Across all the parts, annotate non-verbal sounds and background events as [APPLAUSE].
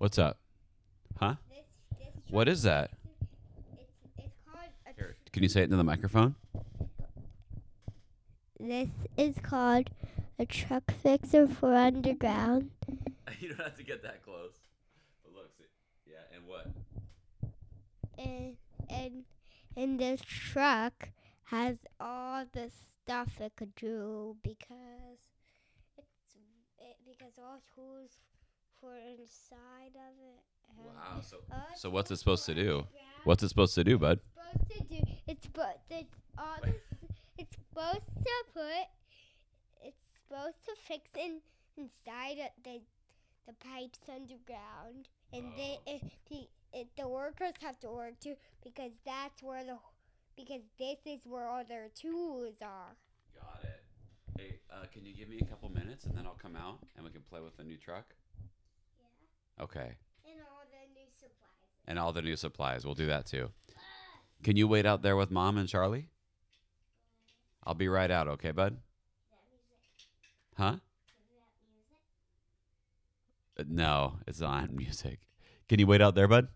What's up? Huh? This, this What truck is that? It's, it's called a Here, can you say it into the microphone? This is called a truck fixer for underground. [LAUGHS] you don't have to get that close. But look, see, yeah, and what? And and and this truck has all the stuff it could do because it's it, because all tools for inside of it. and Wow. So, so what's it supposed to do? What's it supposed to do, bud? supposed to do it's but it's all this, it's supposed to put it's supposed to fix in inside of the the pipes underground and they Oh. it, the it, the workers have to work too because that's where the because this is where all their tools are. Got it. Hey, uh, can you give me a couple minutes and then I'll come out and we can play with the new truck? Okay. And all the new supplies. And all the new supplies. We'll do that too. Can you wait out there with mom and Charlie? I'll be right out, okay, bud? Huh? Uh, No, it's not [LAUGHS] music. Can you wait out there, bud?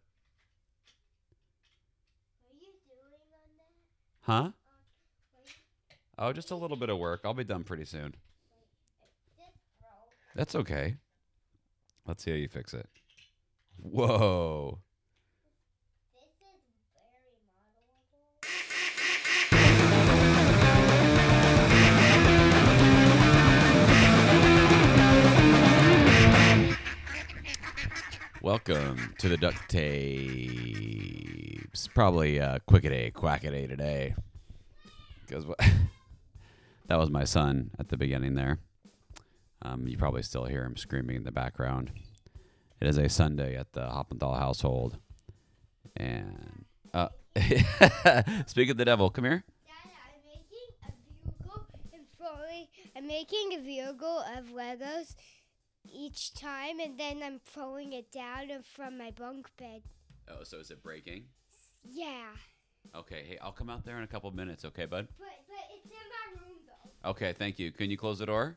What are you doing on that? Huh? What are you- Oh, just a little bit of work. I'll be done pretty soon. That's okay. Let's see how you fix it. Whoa. Welcome to the duct tapes. Probably uh, quick a day, quack a day today. Because [LAUGHS] that was my son at the beginning there. Um, you probably still hear him screaming in the background. It is a Sunday at the Hoppenthal household. And uh, [LAUGHS] speak of the devil, come here. Dad, I'm making a vehicle and throwing. I'm making a vehicle of Legos each time, and then I'm throwing it down from my bunk bed. Oh, so is it breaking? Yeah, Okay, hey, I'll come out there in a couple minutes, okay, bud? but but it's in my room though. Okay, thank you. Can you close the door?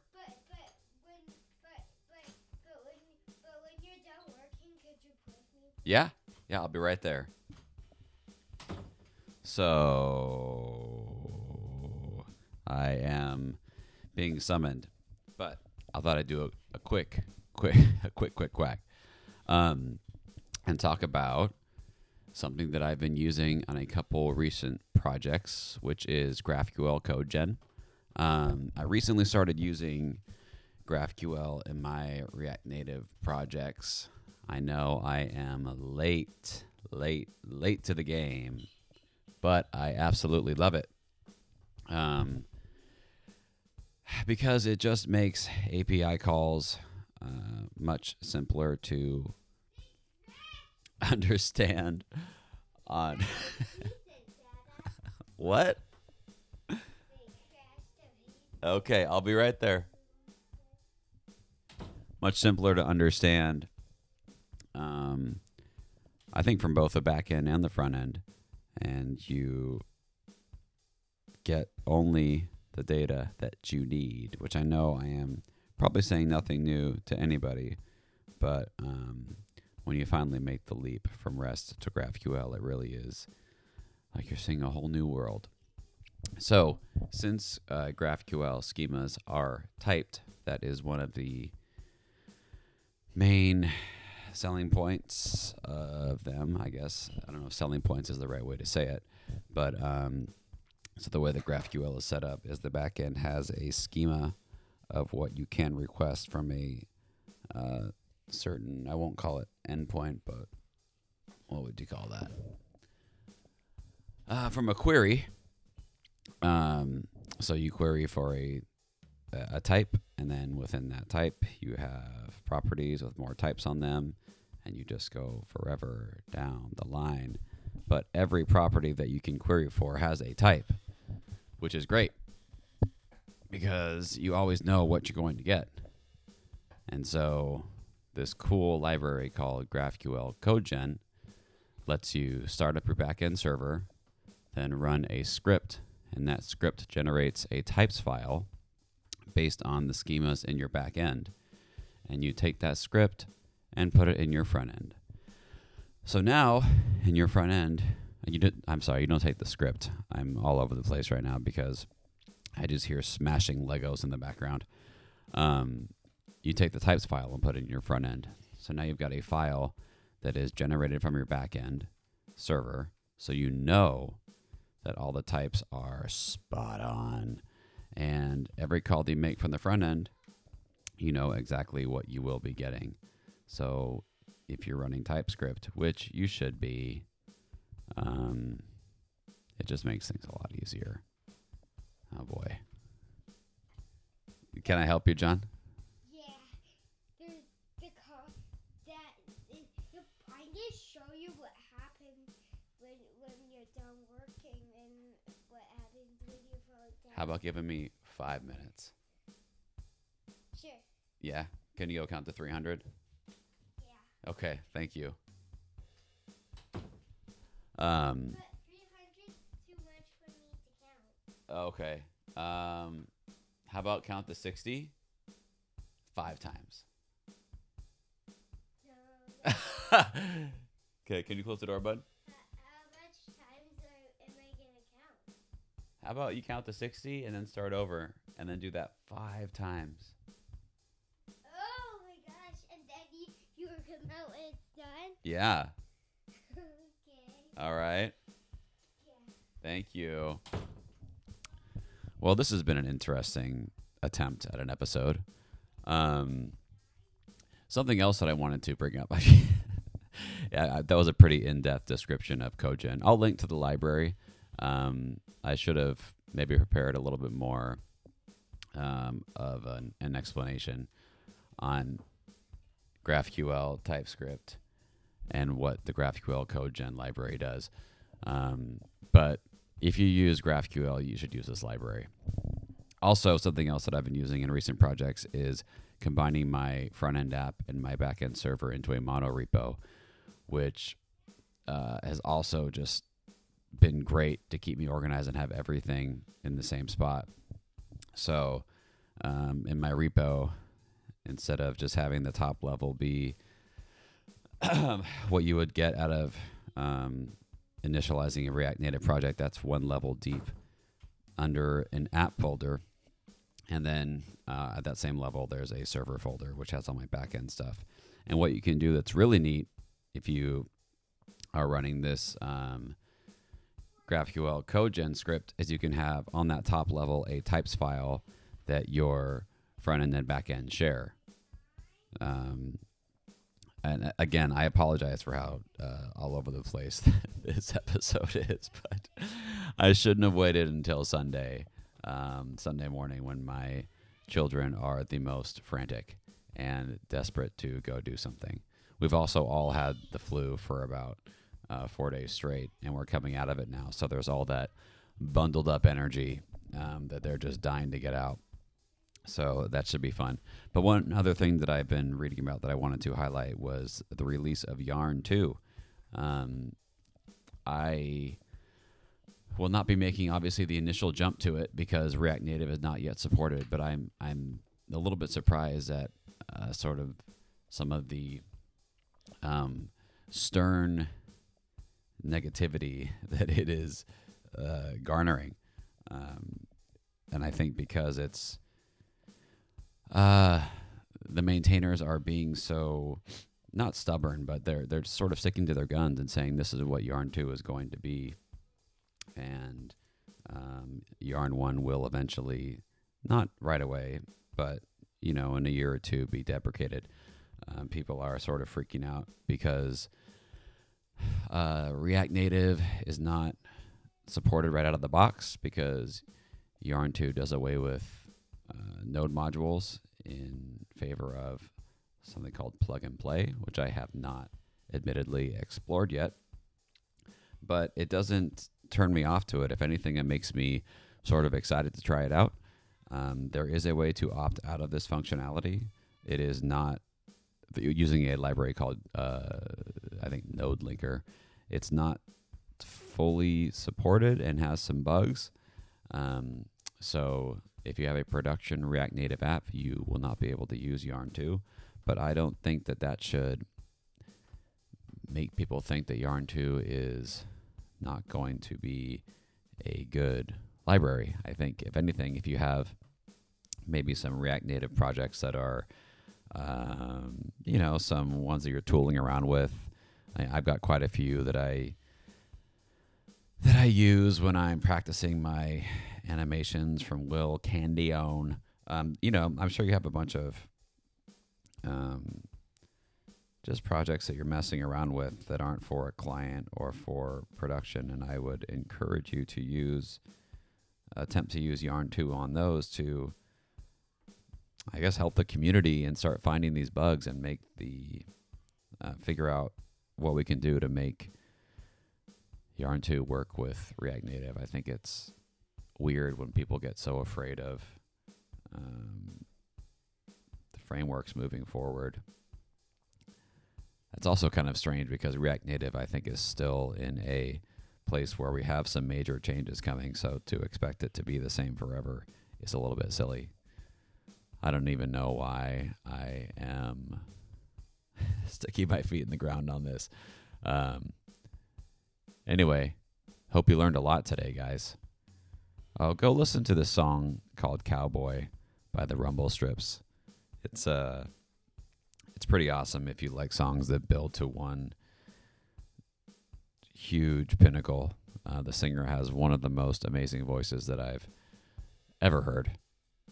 Yeah, yeah, I'll be right there. So I am being summoned, but I thought I'd do a, a quick, quick, [LAUGHS] a quick, quick quack, um, and talk about something that I've been using on a couple recent projects, which is GraphQL Code Gen. Um, I recently started using GraphQL in my React Native projects. I know I am late, late, late to the game, but I absolutely love it. Um, because it just makes API calls uh, much simpler to [LAUGHS] understand on [LAUGHS] what? Okay, I'll be right there. Much simpler to understand. Um, I think from both the back end and the front end, and you get only the data that you need, which I know I am probably saying nothing new to anybody, but um, when you finally make the leap from REST to GraphQL, it really is like you're seeing a whole new world. So, since uh, GraphQL schemas are typed, that is one of the main selling points of them, I guess. I don't know if selling points is the right way to say it, but um, so the way that GraphQL is set up is the backend has a schema of what you can request from a uh, certain, I won't call it endpoint, but what would you call that? Uh, from a query. Um, so you query for a a type, and then within that type, you have properties with more types on them, and you just go forever down the line. But every property that you can query for has a type, which is great because you always know what you're going to get. And so, this cool library called GraphQL CodeGen lets you start up your backend server, then run a script, and that script generates a types file based on the schemas in your back end. And you take that script and put it in your front end. So now in your front end, you did, I'm sorry, you don't take the script. I'm all over the place right now because I just hear smashing Legos in the background. Um, you take the types file and put it in your front end. So now you've got a file that is generated from your back end server. So you know that all the types are spot on. And every call that you make from the front end, you know exactly what you will be getting. So if you're running TypeScript, which you should be, um, it just makes things a lot easier. Oh boy. Can I help you, John? How about giving me five minutes? Sure. Yeah. Can you go count to 300? Yeah. Okay. Thank you. Um, 300 too much for me to count. okay. Um, how about count to 60? Five times. No. [LAUGHS] okay. Can you close the door, bud? How about you count to 60 and then start over and then do that five times? Oh my gosh! And then you you come out when it's done. Yeah. [LAUGHS] okay. All right. Yeah. Thank you. Well, this has been an interesting attempt at an episode. Um, something else that I wanted to bring up. [LAUGHS] yeah, that was a pretty in-depth description of CodeGen. I'll link to the library. Um, I should have maybe prepared a little bit more um, of an, an explanation on GraphQL, TypeScript, and what the GraphQL CodeGen library does. Um, but if you use GraphQL, you should use this library. Also, something else that I've been using in recent projects is combining my front end app and my back end server into a mono repo, which uh, has also just been great to keep me organized and have everything in the same spot. So, um, in my repo, instead of just having the top level be [CLEARS THROAT] what you would get out of um, initializing a React Native project, that's one level deep under an app folder. And then uh, at that same level, there's a server folder, which has all my backend stuff. And what you can do that's really neat if you are running this um, GraphQL CodeGen script is you can have on that top level a types file that your front end and back end share. Um, and uh, again, I apologize for how uh, all over the place [LAUGHS] this episode [LAUGHS] is, but I shouldn't have waited until Sunday, um, Sunday morning when my children are the most frantic and desperate to go do something. We've also all had the flu for about uh, four days straight, and we're coming out of it now. So there's all that bundled up energy um, that they're just dying to get out. So that should be fun. But one other thing that I've been reading about that I wanted to highlight was the release of Yarn 2. Um, I will not be making obviously the initial jump to it because React Native is not yet supported, but I'm I'm a little bit surprised at uh, sort of some of the um, stern negativity [LAUGHS] that it is uh, garnering, um, and I think because it's uh, the maintainers are being so not stubborn, but they're they're sort of sticking to their guns and saying this is what Yarn two is going to be, and um, Yarn one will eventually, not right away, but you know, in a year or two, be deprecated. Um, people are sort of freaking out because uh, React Native is not supported right out of the box because Yarn 2 does away with uh, node modules in favor of something called plug and play, which I have not admittedly explored yet. But it doesn't turn me off to it. If anything, it makes me sort of excited to try it out. Um, there is a way to opt out of this functionality. It is not using a library called, uh, I think, Node Linker. It's not fully supported and has some bugs. Um, so if you have a production React Native app, you will not be able to use Yarn 2 but I don't think that that should make people think that Yarn 2 is not going to be a good library. I think, if anything, if you have maybe some React Native projects that are, um, you know, some ones that you're tooling around with, I, I've got quite a few that I that I use when I'm practicing my animations from Will Candillon. Um, you know, I'm sure you have a bunch of um, just projects that you're messing around with that aren't for a client or for production. And I would encourage you to use, attempt to use Yarn 2 on those to, I guess, help the community and start finding these bugs and make the, uh, figure out what we can do to make Yarn 2 work with React Native. I think it's weird when people get so afraid of um, the frameworks moving forward. It's also kind of strange because React Native, I think, is still in a place where we have some major changes coming. So to expect it to be the same forever is a little bit silly. I don't even know why I am sticking my feet in the ground on this. Um, anyway, hope you learned a lot today, guys. Oh, go listen to this song called Cowboy by the Rumble Strips. It's uh it's pretty awesome if you like songs that build to one huge pinnacle. Uh, the singer has one of the most amazing voices that I've ever heard.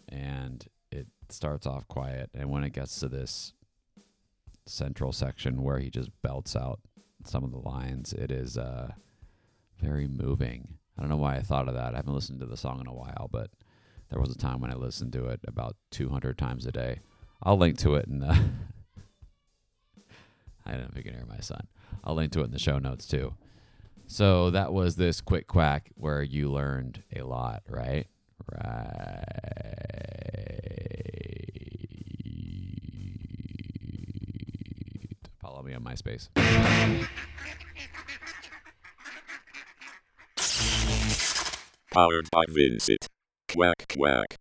And it starts off quiet. And when it gets to this central section where he just belts out some of the lines, it is uh, very moving. I don't know why I thought of that. I haven't listened to the song in a while, but there was a time when I listened to it about 200 times a day. I'll link to it in the [LAUGHS] I don't know if you can hear my son. I'll link to it in the show notes too. So that was this quick quack where you learned a lot, right? Right. Follow me on MySpace. Powered by Vincent. Quack quack.